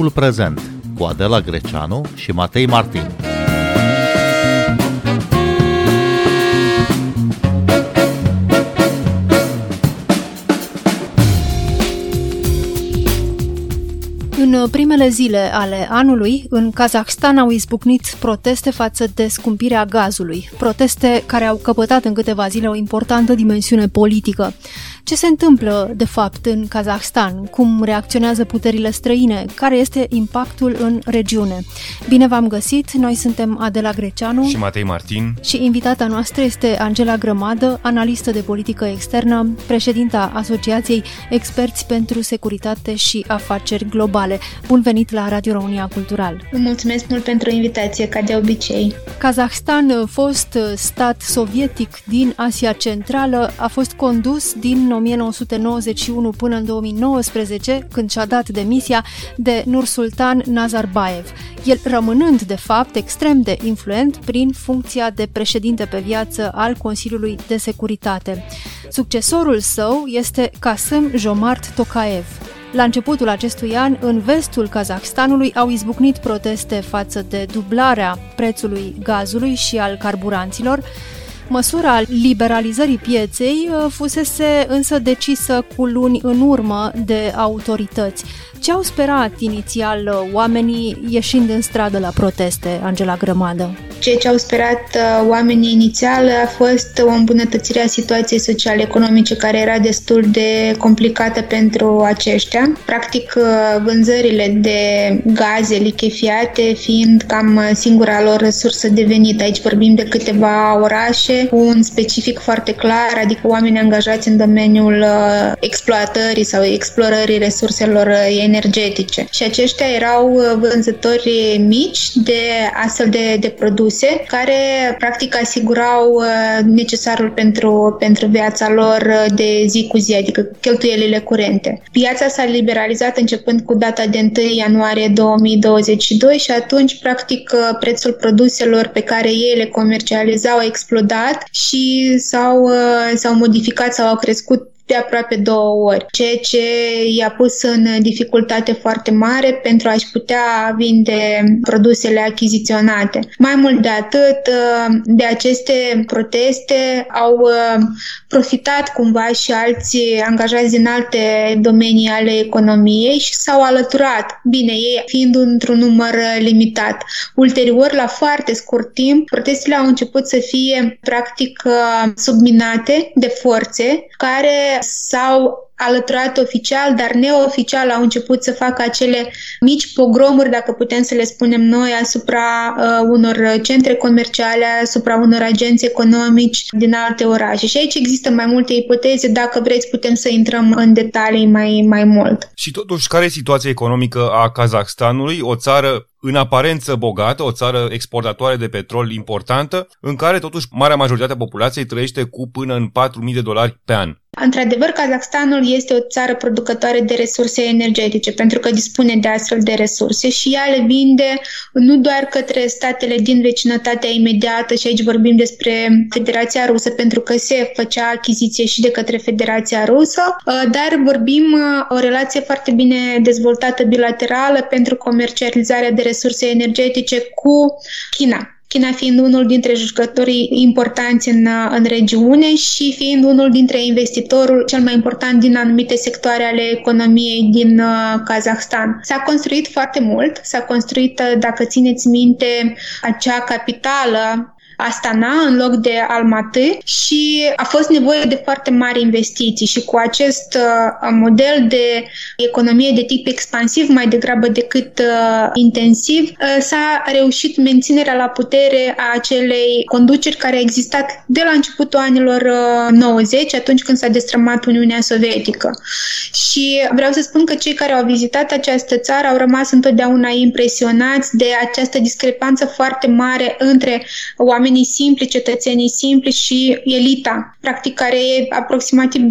Timpul prezent cu Adela Greceanu și Matei Martin. În primele zile ale anului, în Kazahstan au izbucnit proteste față de scumpirea gazului, proteste care au căpătat în câteva zile o importantă dimensiune politică. Ce se întâmplă, de fapt, în Kazahstan? Cum reacționează puterile străine? Care este impactul în regiune? Bine v-am găsit! Noi suntem Adela Greceanu și Matei Martin și invitata noastră este Angela Grămadă, analistă de politică externă, președinta Asociației Experți pentru Securitate și Afaceri Globale. Bun venit la Radio România Cultural! Vă mulțumesc mult pentru invitație, ca de obicei. Kazahstan, fost stat sovietic din Asia Centrală, a fost condus din 1991 până în 2019, când și-a dat demisia de Nursultan Nazarbayev, el rămânând, de fapt, extrem de influent prin funcția de președinte pe viață al Consiliului de Securitate. Succesorul său este Kasım Jomart Tokayev. La începutul acestui an, în vestul Kazahstanului au izbucnit proteste față de dublarea prețului gazului și al carburanților, Măsura liberalizării pieței uh, fusese însă decisă cu luni în urmă de autorități. Ce au sperat inițial uh, oamenii ieșind în stradă la proteste, Angela Grămadă? Ceea ce au sperat uh, oamenii inițial a fost o îmbunătățire a situației sociale-economice care era destul de complicată pentru aceștia. Practic, vânzările de gaze lichefiate fiind cam singura lor resursă de venit. Aici vorbim de câteva orașe cu un specific foarte clar, adică oameni angajați în domeniul uh, exploatării sau explorării resurselor uh, energetice. Și aceștia erau uh, vânzători mici de astfel de, de produse care practic asigurau necesarul pentru, pentru viața lor de zi cu zi, adică cheltuielile curente. Piața s-a liberalizat începând cu data de 1 ianuarie 2022 și atunci, practic, prețul produselor pe care ei le comercializau a explodat schimbat și s-au, uh, s-au modificat sau au crescut de aproape două ori, ceea ce i-a pus în dificultate foarte mare pentru a-și putea vinde produsele achiziționate. Mai mult de atât, de aceste proteste au uh, profitat cumva și alții angajați din alte domenii ale economiei și s-au alăturat, bine, ei fiind într-un număr limitat. Ulterior, la foarte scurt timp, protestele au început să fie practic uh, subminate de forțe care s-au alăturat oficial, dar neoficial au început să facă acele mici pogromuri, dacă putem să le spunem noi, asupra uh, unor centre comerciale, asupra unor agenți economici din alte orașe. Și aici există mai multe ipoteze, dacă vreți putem să intrăm în detalii mai, mai mult. Și totuși, care e situația economică a Kazahstanului, o țară în aparență bogată, o țară exportatoare de petrol importantă, în care totuși marea majoritate a populației trăiește cu până în 4.000 de dolari pe an. Într-adevăr, Kazakhstanul este o țară producătoare de resurse energetice, pentru că dispune de astfel de resurse și ea le vinde nu doar către statele din vecinătatea imediată, și aici vorbim despre Federația Rusă, pentru că se făcea achiziție și de către Federația Rusă, uh, dar vorbim uh, o relație foarte bine dezvoltată bilaterală pentru comercializarea de resurse energetice cu China. China fiind unul dintre jucătorii importanți în, în regiune și fiind unul dintre investitorul cel mai important din anumite sectoare ale economiei din uh, Kazahstan. S-a construit foarte mult, s-a construit, uh, dacă țineți minte, acea capitală Astana în loc de Almaty și a fost nevoie de foarte mari investiții și cu acest uh, model de economie de tip expansiv mai degrabă decât uh, intensiv uh, s-a reușit menținerea la putere a acelei conduceri care a existat de la începutul anilor 90, atunci când s-a destrămat Uniunea Sovietică. Și vreau să spun că cei care au vizitat această țară au rămas întotdeauna impresionați de această discrepanță foarte mare între oameni oamenii simpli, cetățenii simpli și elita, practic care e aproximativ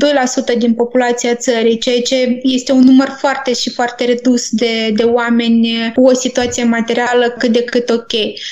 2% din populația țării, ceea ce este un număr foarte și foarte redus de, de oameni cu o situație materială cât de cât ok.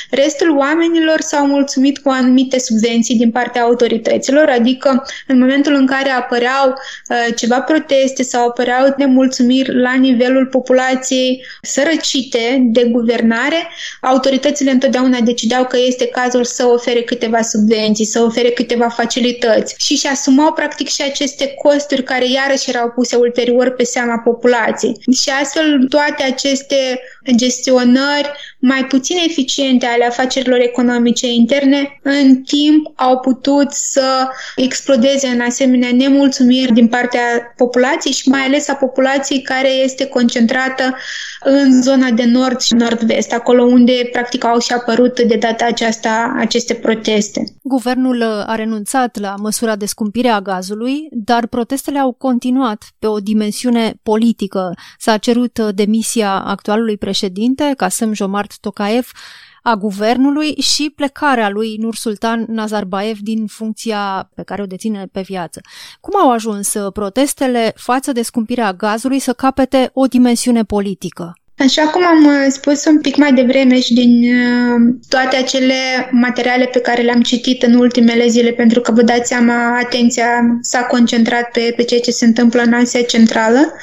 Restul oamenilor s-au mulțumit cu anumite subvenții din partea autorităților, adică în momentul în care apăreau uh, ceva proteste sau apăreau nemulțumiri la nivelul populației sărăcite de guvernare, autoritățile întotdeauna decideau că este cazul să ofere câteva subvenții, să ofere câteva facilități și și asumau practic și aceste costuri care iarăși erau puse ulterior pe seama populației. Și astfel toate aceste gestionări mai puțin eficiente ale afacerilor economice interne, în timp au putut să explodeze în asemenea nemulțumiri din partea populației și mai ales a populației care este concentrată în zona de nord și nord-vest, acolo unde practic au și apărut de data aceasta aceste proteste. Guvernul a renunțat la măsura de scumpire a gazului, dar protestele au continuat pe o dimensiune politică. S-a cerut demisia actualului președinte, Kasem Jomart Tokayev, a guvernului și plecarea lui Nur Sultan Nazarbayev din funcția pe care o deține pe viață. Cum au ajuns protestele față de scumpirea gazului să capete o dimensiune politică? Așa cum am uh, spus un pic mai devreme și din uh, toate acele materiale pe care le-am citit în ultimele zile, pentru că vă dați seama, atenția s-a concentrat pe, pe ceea ce se întâmplă în Asia Centrală,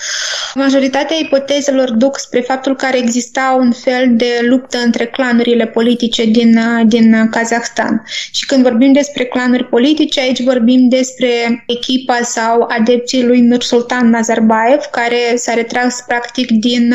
majoritatea ipotezelor duc spre faptul că ar exista un fel de luptă între clanurile politice din, uh, din Kazahstan. Și când vorbim despre clanuri politice, aici vorbim despre echipa sau adepții lui Nursultan Nazarbayev, care s-a retras practic din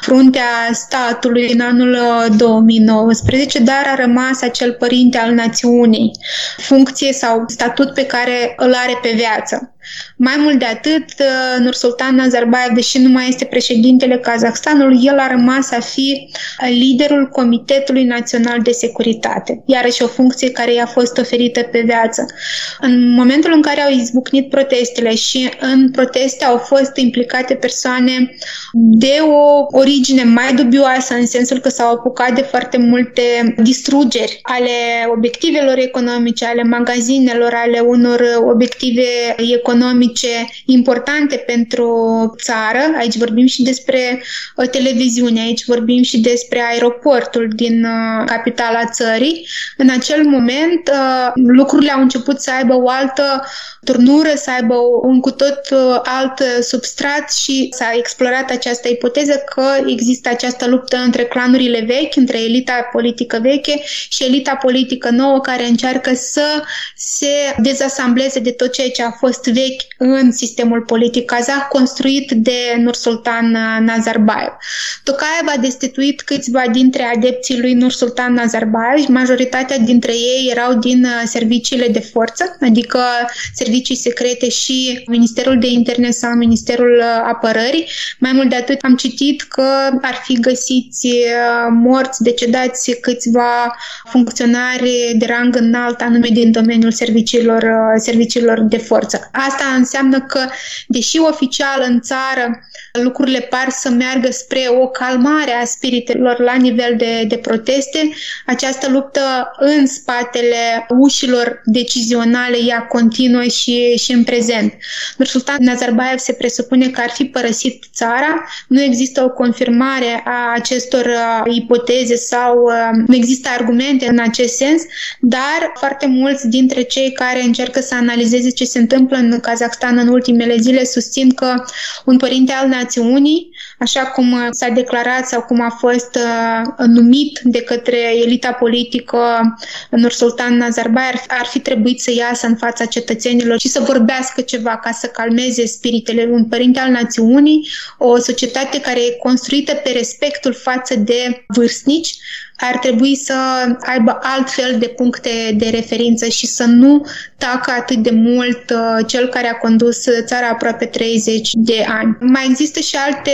fruntea statului în anul 2019, uh, dar a rămas acel părinte al națiunii, funcție sau statut pe care îl are pe viață. Mai mult de atât, uh, Nursultan Nazarbayev, deși nu mai este președintele Kazahstanului, el a rămas a fi liderul Comitetului Național de Securitate, iarăși o funcție care i-a fost oferită pe viață. În momentul în care au izbucnit protestele și în proteste au fost implicate persoane de o origine mai dubioasă, în sensul că s-au apucat de foarte multe distrugeri ale obiectivelor economice, ale magazinelor, ale unor obiective economice economice importante pentru țară. Aici vorbim și despre uh, televiziune, aici vorbim și despre aeroportul din uh, capitala țării. În acel moment uh, lucrurile au început să aibă o altă turnură, să aibă un cu tot alt substrat și s-a explorat această ipoteză că există această luptă între clanurile vechi, între elita politică veche și elita politică nouă care încearcă să se dezasambleze de tot ceea ce a fost vechi vechi în sistemul politic kazah construit de Nursultan Nazarbayev. Tokayev a destituit câțiva dintre adepții lui Nursultan Nazarbayev, majoritatea dintre ei erau din uh, serviciile de forță, adică servicii secrete și Ministerul de Interne sau Ministerul uh, Apărării. Mai mult de atât, am citit că ar fi găsiți uh, morți, decedați câțiva funcționari de rang înalt, anume din domeniul serviciilor, serviciilor de forță. Asta Asta înseamnă că, deși oficial în țară lucrurile par să meargă spre o calmare a spiritelor la nivel de, de proteste, această luptă în spatele ușilor decizionale ea continuă și, și în prezent. Nursultan Nazarbayev se presupune că ar fi părăsit țara, nu există o confirmare a acestor uh, ipoteze sau uh, nu există argumente în acest sens, dar foarte mulți dintre cei care încearcă să analizeze ce se întâmplă în Kazakhstan în ultimele zile susțin că un părinte al națiunii, așa cum s-a declarat sau cum a fost uh, numit de către elita politică Nursultan Nazarbayev, ar fi trebuit să iasă în fața cetățenilor și să vorbească ceva ca să calmeze spiritele. Un părinte al națiunii, o societate care e construită pe respectul față de vârstnici, ar trebui să aibă altfel de puncte de referință și să nu tacă atât de mult uh, cel care a condus țara aproape 30 de ani. Mai există și alte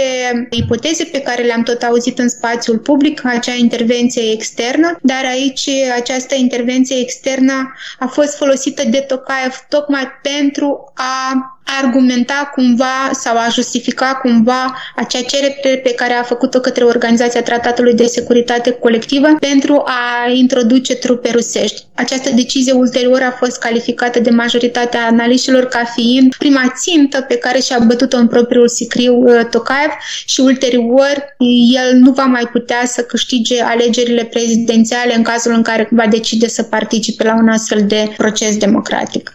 ipoteze pe care le-am tot auzit în spațiul public, acea intervenție externă, dar aici această intervenție externă a fost folosită de Tokayev tocmai pentru a argumenta cumva sau a justifica cumva acea cerere pe care a făcut-o către Organizația Tratatului de Securitate Colectivă pentru a introduce trupe rusești. Această decizie ulterior a fost calificată de majoritatea analiștilor ca fiind prima țintă pe care și-a bătut-o în propriul sicriu uh, Tokayev și ulterior el nu va mai putea să câștige alegerile prezidențiale în cazul în care va decide să participe la un astfel de proces democratic.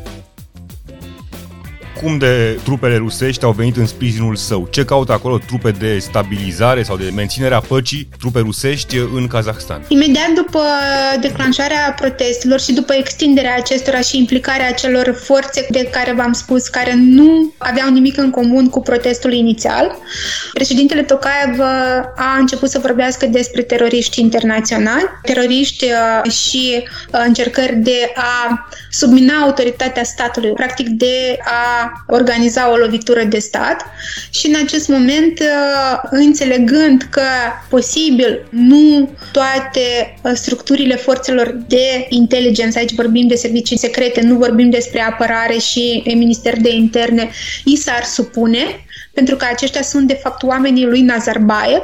cum de trupele rusești au venit în sprijinul său? Ce caută acolo trupe de stabilizare sau de menținere a păcii, trupe rusești în Kazahstan? Imediat după declanșarea protestelor și după extinderea acestora și implicarea acelor forțe de care v-am spus, care nu aveau nimic în comun cu protestul inițial, președintele Tokayev a început să vorbească despre teroriști internaționali, teroriști uh, și uh, încercări de a submina autoritatea statului, practic de a organiza o lovitură de stat și în acest moment, uh, înțelegând că posibil nu toate uh, structurile forțelor de inteligență, aici vorbim de servicii secrete, nu vorbim despre apărare și minister de interne, i s-ar supune, pentru că aceștia sunt de fapt oamenii lui Nazarbayev,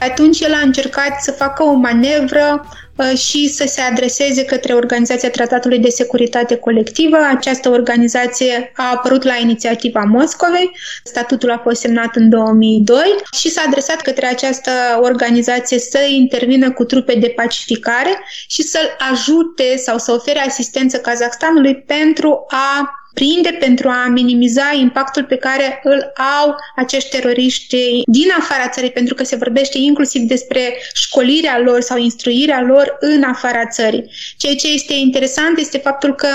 atunci el a încercat să facă o manevră Uh, și să se adreseze către Organizația Tratatului de Securitate Colectivă. Această organizație a apărut la inițiativa Moscovei, statutul a fost semnat în 2002 și s-a adresat către această organizație să intervină cu trupe de pacificare și să-l ajute sau să ofere asistență Kazakhstanului pentru a prinde pentru a minimiza impactul pe care îl au acești teroriști din afara țării, pentru că se vorbește inclusiv despre școlirea lor sau instruirea lor în afara țării. Ceea ce este interesant este faptul că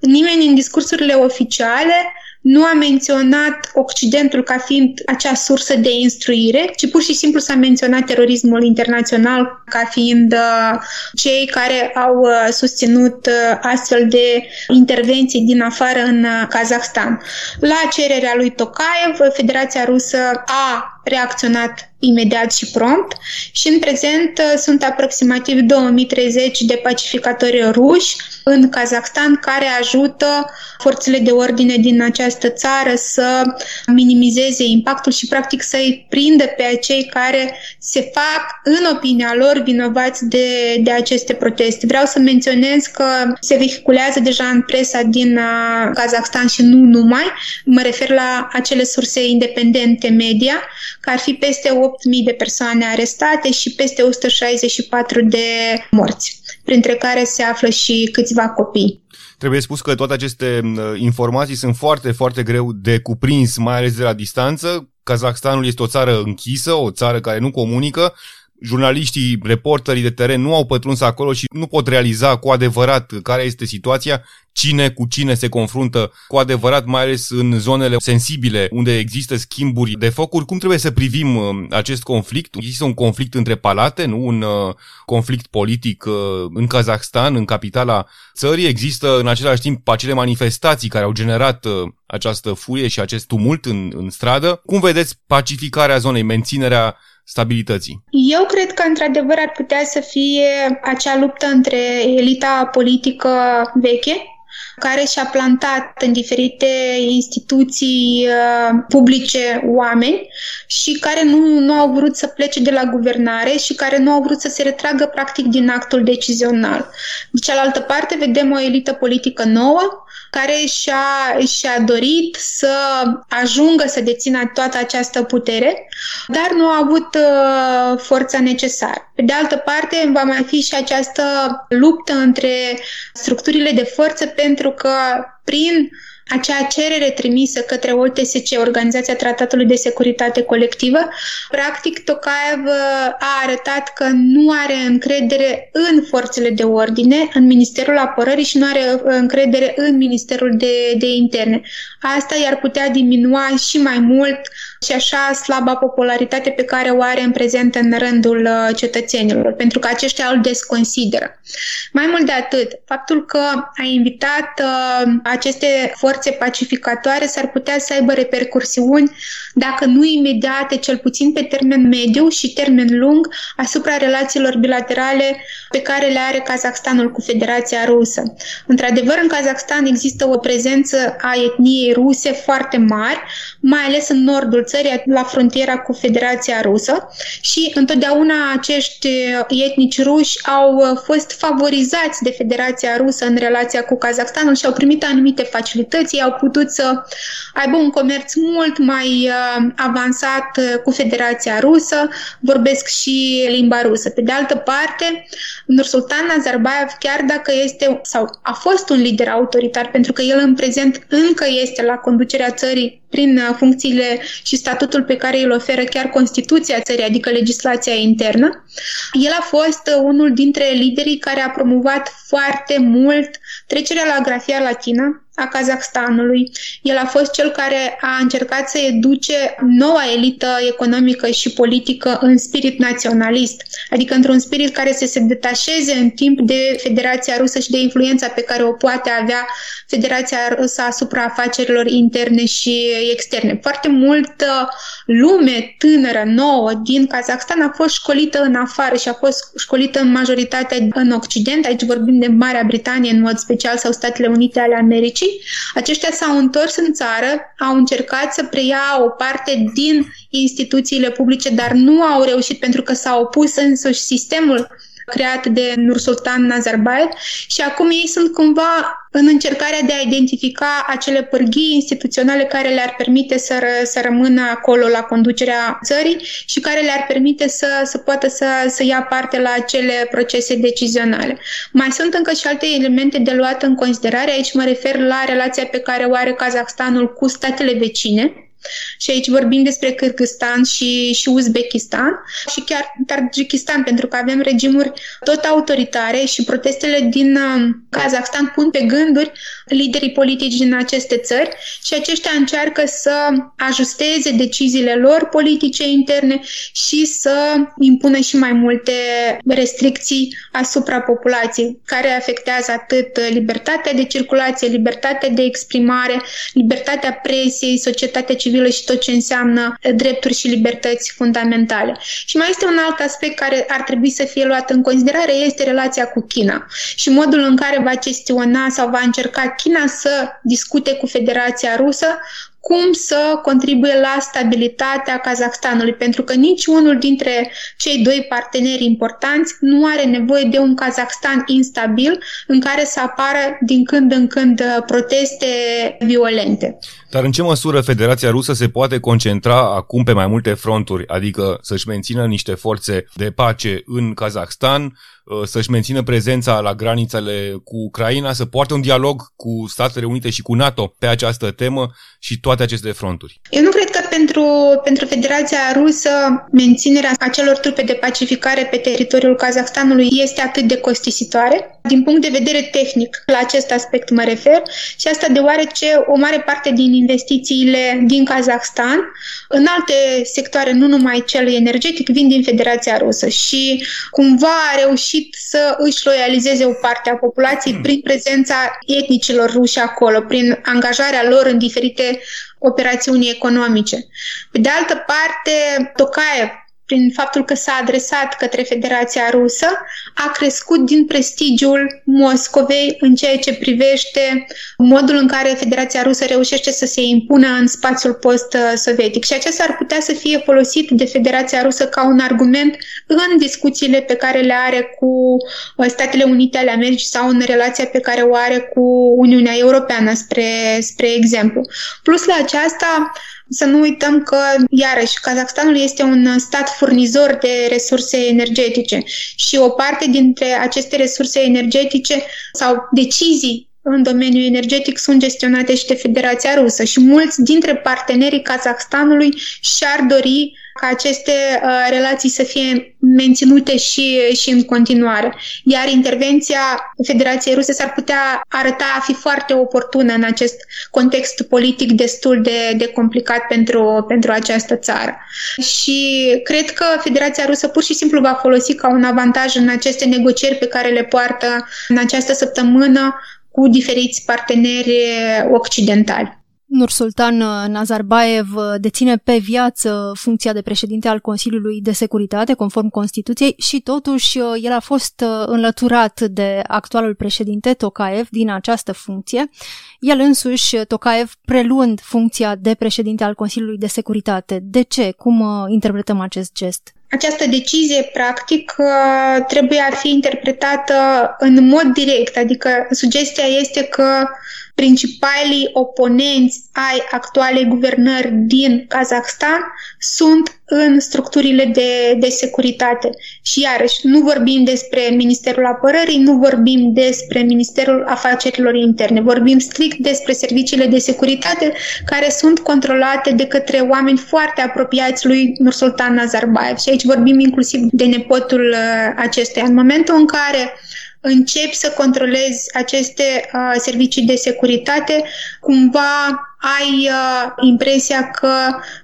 nimeni în discursurile oficiale nu a menționat Occidentul ca fiind acea sursă de instruire, ci pur și simplu s-a menționat terorismul internațional ca fiind uh, cei care au uh, susținut uh, astfel de intervenții din afară în Kazahstan. La cererea lui Tokayev, Federația Rusă a reacționat imediat și prompt și în prezent uh, sunt aproximativ 2030 de pacificatori ruși în Kazakhstan care ajută forțele de ordine din această țară să minimizeze impactul și practic să-i prindă pe acei care se fac, în opinia lor, vinovați de, de aceste proteste. Vreau să menționez că se vehiculează deja în presa din uh, Kazakhstan și nu numai. Mă refer la acele surse independente media, că ar fi peste 8.000 de persoane arestate și peste 164 de morți, printre care se află și câțiva copii. Trebuie spus că toate aceste informații sunt foarte, foarte greu de cuprins, mai ales de la distanță. Kazakhstanul este o țară închisă, o țară care nu comunică, jurnaliștii, reporterii de teren nu au pătruns acolo și nu pot realiza cu adevărat care este situația, cine cu cine se confruntă cu adevărat, mai ales în zonele sensibile unde există schimburi de focuri. Cum trebuie să privim uh, acest conflict? Există un conflict între palate, nu un uh, conflict politic uh, în Kazahstan, în capitala țării. Există în același timp acele manifestații care au generat această furie și acest tumult în, în stradă. Cum vedeți pacificarea zonei, menținerea stabilității? Eu cred că, într-adevăr, ar putea să fie acea luptă între elita politică veche, care și-a plantat în diferite instituții uh, publice oameni și care nu, nu au vrut să plece de la guvernare și care nu au vrut să se retragă practic din actul decizional. De cealaltă parte, vedem o elită politică nouă care și-a, și-a dorit să ajungă să dețină toată această putere, dar nu a avut uh, forța necesară. Pe de altă parte, va mai fi și această luptă între structurile de forță pentru că prin acea cerere trimisă către OTSC, Organizația Tratatului de Securitate Colectivă, practic Tokayev uh, a arătat că nu are încredere în forțele de ordine, în Ministerul Apărării și nu are uh, încredere în Ministerul de, de Interne. Asta i-ar putea diminua și mai mult și așa slaba popularitate pe care o are în prezent în rândul uh, cetățenilor, pentru că aceștia îl desconsideră. Mai mult de atât, faptul că a invitat uh, aceste forțe pacificatoare s-ar putea să aibă repercursiuni, dacă nu imediate, cel puțin pe termen mediu și termen lung, asupra relațiilor bilaterale pe care le are Kazakhstanul cu Federația Rusă. Într-adevăr, în Kazakhstan există o prezență a etniei ruse foarte mari, mai ales în nordul țării, la frontiera cu Federația Rusă și întotdeauna acești etnici ruși au fost favorizați de Federația Rusă în relația cu Kazakhstanul și au primit anumite facilități, au putut să aibă un comerț mult mai uh, avansat uh, cu Federația Rusă, vorbesc și limba rusă. Pe de altă parte, Nursultan Nazarbayev, chiar dacă este sau a fost un lider autoritar, pentru că el în prezent încă este la conducerea țării prin uh, funcțiile și statutul pe care îl oferă chiar Constituția țării, adică legislația internă. El a fost uh, unul dintre liderii care a promovat foarte mult trecerea la grafia latină, a Kazakhstanului. El a fost cel care a încercat să educe noua elită economică și politică în spirit naționalist, adică într-un spirit care să se detașeze în timp de Federația Rusă și de influența pe care o poate avea Federația Rusă asupra afacerilor interne și externe. Foarte multă lume tânără, nouă, din Kazakhstan a fost școlită în afară și a fost școlită în majoritate în Occident. Aici vorbim de Marea Britanie în mod special sau Statele Unite ale Americii Americii. Aceștia s-au întors în țară, au încercat să preia o parte din instituțiile publice, dar nu au reușit pentru că s-au opus însuși sistemul creat de Nursultan Nazarbayev și acum ei sunt cumva în încercarea de a identifica acele pârghii instituționale care le-ar permite să, ră, să rămână acolo la conducerea țării și care le-ar permite să, să poată să, să ia parte la acele procese decizionale. Mai sunt încă și alte elemente de luat în considerare. Aici mă refer la relația pe care o are Kazahstanul cu statele vecine, și aici vorbim despre Kyrgyzstan și, și Uzbekistan și chiar Tajikistan, pentru că avem regimuri tot autoritare și protestele din uh, Kazakhstan pun pe gânduri liderii politici din aceste țări și aceștia încearcă să ajusteze deciziile lor politice interne și să impună și mai multe restricții asupra populației, care afectează atât libertatea de circulație, libertatea de exprimare, libertatea presiei, societatea civilă civilă și tot ce înseamnă drepturi și libertăți fundamentale. Și mai este un alt aspect care ar trebui să fie luat în considerare, este relația cu China și modul în care va gestiona sau va încerca China să discute cu Federația Rusă cum să contribuie la stabilitatea Kazahstanului, pentru că nici unul dintre cei doi parteneri importanți nu are nevoie de un Kazahstan instabil în care să apară din când în când proteste violente. Dar în ce măsură Federația Rusă se poate concentra acum pe mai multe fronturi, adică să-și mențină niște forțe de pace în Kazahstan, Uh, să-și mențină prezența la granițele cu Ucraina, să poartă un dialog cu Statele Unite și cu NATO pe această temă și toate aceste fronturi. Eu nu cred că pentru, pentru Federația Rusă menținerea acelor trupe de pacificare pe teritoriul Kazahstanului este atât de costisitoare. Din punct de vedere tehnic, la acest aspect mă refer, și asta deoarece o mare parte din investițiile din Kazahstan în alte sectoare, nu numai cel energetic, vin din Federația Rusă și cumva a reușit reușit să își loializeze o parte a populației prin prezența etnicilor ruși acolo, prin angajarea lor în diferite operațiuni economice. Pe de altă parte, Tokayev, prin faptul că s-a adresat către Federația Rusă, a crescut din prestigiul Moscovei în ceea ce privește modul în care Federația Rusă reușește să se impună în spațiul post-sovietic. Și acesta ar putea să fie folosit de Federația Rusă ca un argument în discuțiile pe care le are cu uh, Statele Unite ale Americii sau în relația pe care o are cu Uniunea Europeană, spre, spre exemplu. Plus la aceasta, să nu uităm că, iarăși, Kazakhstanul este un stat furnizor de resurse energetice și o parte dintre aceste resurse energetice sau decizii în domeniul energetic sunt gestionate și de Federația Rusă și mulți dintre partenerii Kazakhstanului și-ar dori ca aceste uh, relații să fie menținute și, și în continuare. Iar intervenția Federației Ruse s-ar putea arăta a fi foarte oportună în acest context politic destul de, de complicat pentru, pentru această țară. Și cred că Federația Rusă pur și simplu va folosi ca un avantaj în aceste negocieri pe care le poartă în această săptămână cu diferiți parteneri occidentali. Nursultan Nazarbayev deține pe viață funcția de președinte al Consiliului de Securitate, conform Constituției, și totuși el a fost înlăturat de actualul președinte Tokayev din această funcție, el însuși, Tokayev, preluând funcția de președinte al Consiliului de Securitate. De ce? Cum interpretăm acest gest? Această decizie, practic, trebuie a fi interpretată în mod direct, adică sugestia este că principalii oponenți ai actualei guvernări din Kazakhstan sunt în structurile de, de securitate. Și iarăși, nu vorbim despre Ministerul Apărării, nu vorbim despre Ministerul Afacerilor Interne, vorbim strict despre serviciile de securitate care sunt controlate de către oameni foarte apropiați lui Nursultan Nazarbayev. Și aici vorbim inclusiv de nepotul uh, acestuia. În momentul în care începi să controlezi aceste uh, servicii de securitate, cumva ai uh, impresia că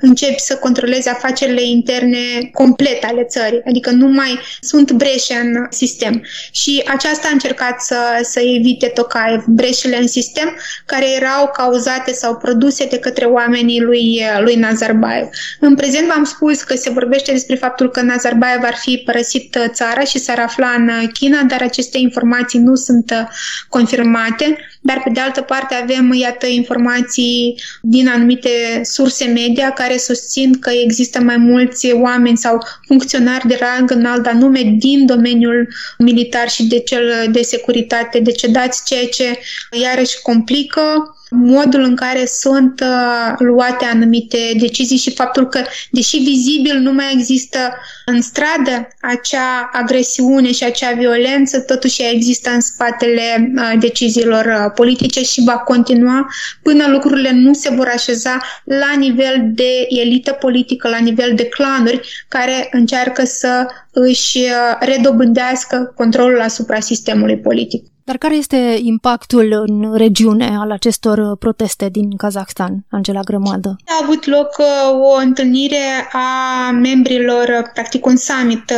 începi să controlezi afacerile interne complet ale țării, adică nu mai sunt breșe în sistem. Și aceasta a încercat să, să evite Tokaev, breșele în sistem care erau cauzate sau produse de către oamenii lui, lui Nazarbayev. În prezent v-am spus că se vorbește despre faptul că Nazarbayev ar fi părăsit țara și s-ar afla în China, dar aceste informații nu sunt confirmate. Dar pe de altă parte avem, iată, informații din anumite surse media care susțin că există mai mulți oameni sau funcționari de rang înalt anume din domeniul militar și de cel de securitate. Decedați, ceea ce iarăși complică modul în care sunt uh, luate anumite decizii și faptul că, deși vizibil nu mai există în stradă acea agresiune și acea violență, totuși ea există în spatele uh, deciziilor uh, politice și va continua până lucrurile nu se vor așeza la nivel de elită politică, la nivel de clanuri care încearcă să își uh, redobândească controlul asupra sistemului politic. Dar care este impactul în regiune al acestor uh, proteste din Kazakhstan, Angela Grămadă? A avut loc uh, o întâlnire a membrilor, uh, practic un summit,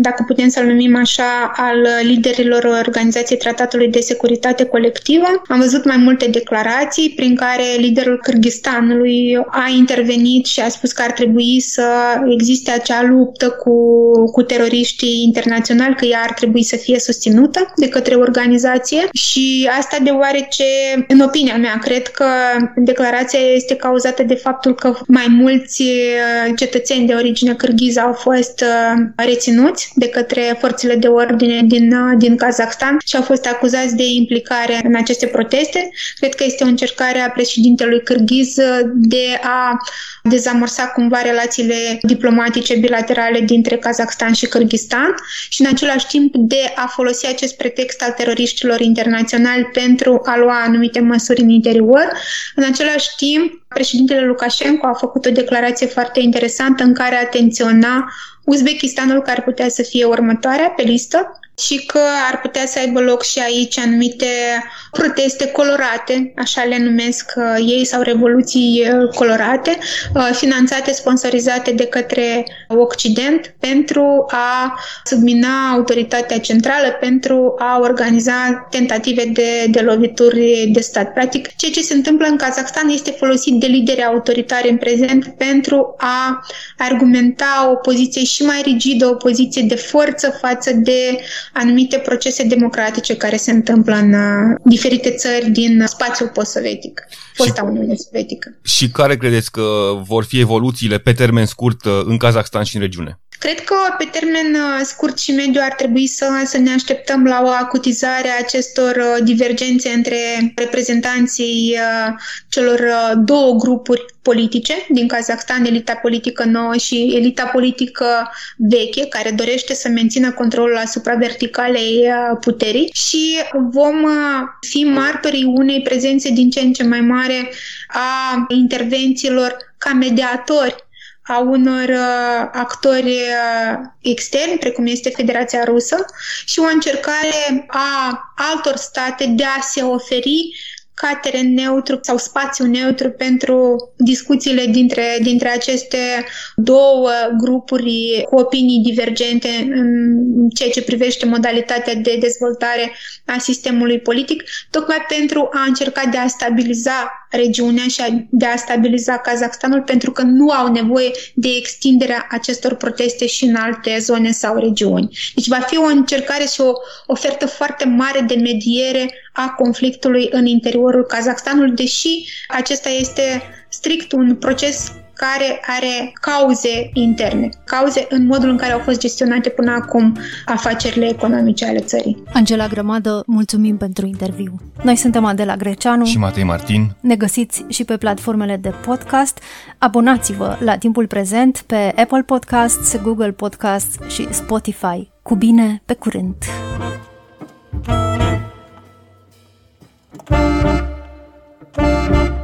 dacă putem să-l numim așa, al liderilor Organizației Tratatului de Securitate Colectivă. Am văzut mai multe declarații prin care liderul Kyrgyzstanului a intervenit și a spus că ar trebui să existe acea luptă cu, cu teroriștii internaționali, că ea ar trebui să fie susținută de către organizații organizație și asta deoarece, în opinia mea, cred că declarația este cauzată de faptul că mai mulți uh, cetățeni de origine cârghiză au fost uh, reținuți de către forțele de ordine din, uh, din Kazakhstan și au fost acuzați de implicare în aceste proteste. Cred că este o încercare a președintelui cârghiz de a dezamorsa cumva relațiile diplomatice bilaterale dintre Kazakhstan și Kyrgyzstan și în același timp de a folosi acest pretext al teroriștilor internaționali pentru a lua anumite măsuri în interior. În același timp, președintele Lukashenko a făcut o declarație foarte interesantă în care atenționa Uzbekistanul care putea să fie următoarea pe listă și că ar putea să aibă loc și aici anumite proteste colorate, așa le numesc uh, ei, sau revoluții uh, colorate, uh, finanțate, sponsorizate de către Occident pentru a submina autoritatea centrală, pentru a organiza tentative de, de lovituri de stat. Practic, ceea ce se întâmplă în Kazakhstan este folosit de lideri autoritari în prezent pentru a argumenta o poziție și mai rigidă, o poziție de forță față de anumite procese democratice care se întâmplă în uh, diferite țări din spațiul post-sovietic, fosta Uniune Sovietică. Și care credeți că vor fi evoluțiile pe termen scurt uh, în Kazakhstan și în regiune? Cred că pe termen uh, scurt și mediu ar trebui să, să ne așteptăm la o acutizare a acestor uh, divergențe între reprezentanții uh, celor două grupuri politice din Kazakhstan, elita politică nouă și elita politică veche, care dorește să mențină controlul asupra verticalei puterii. Și vom fi martorii unei prezențe din ce în ce mai mare a intervențiilor ca mediatori a unor uh, actori uh, externi, precum este Federația Rusă, și o încercare a altor state de a se oferi ca teren neutru sau spațiu neutru pentru discuțiile dintre, dintre aceste două grupuri cu opinii divergente în ceea ce privește modalitatea de dezvoltare a sistemului politic, tocmai pentru a încerca de a stabiliza regiunea și de a stabiliza Kazakhstanul, pentru că nu au nevoie de extinderea acestor proteste și în alte zone sau regiuni. Deci va fi o încercare și o ofertă foarte mare de mediere a conflictului în interiorul Kazakhstanului, deși acesta este strict un proces care are cauze interne, cauze în modul în care au fost gestionate până acum afacerile economice ale țării. Angela Grămadă, mulțumim pentru interviu. Noi suntem Adela Greceanu și Matei Martin. Ne găsiți și pe platformele de podcast. Abonați-vă la timpul prezent pe Apple Podcasts, Google Podcasts și Spotify. Cu bine, pe curând! thank you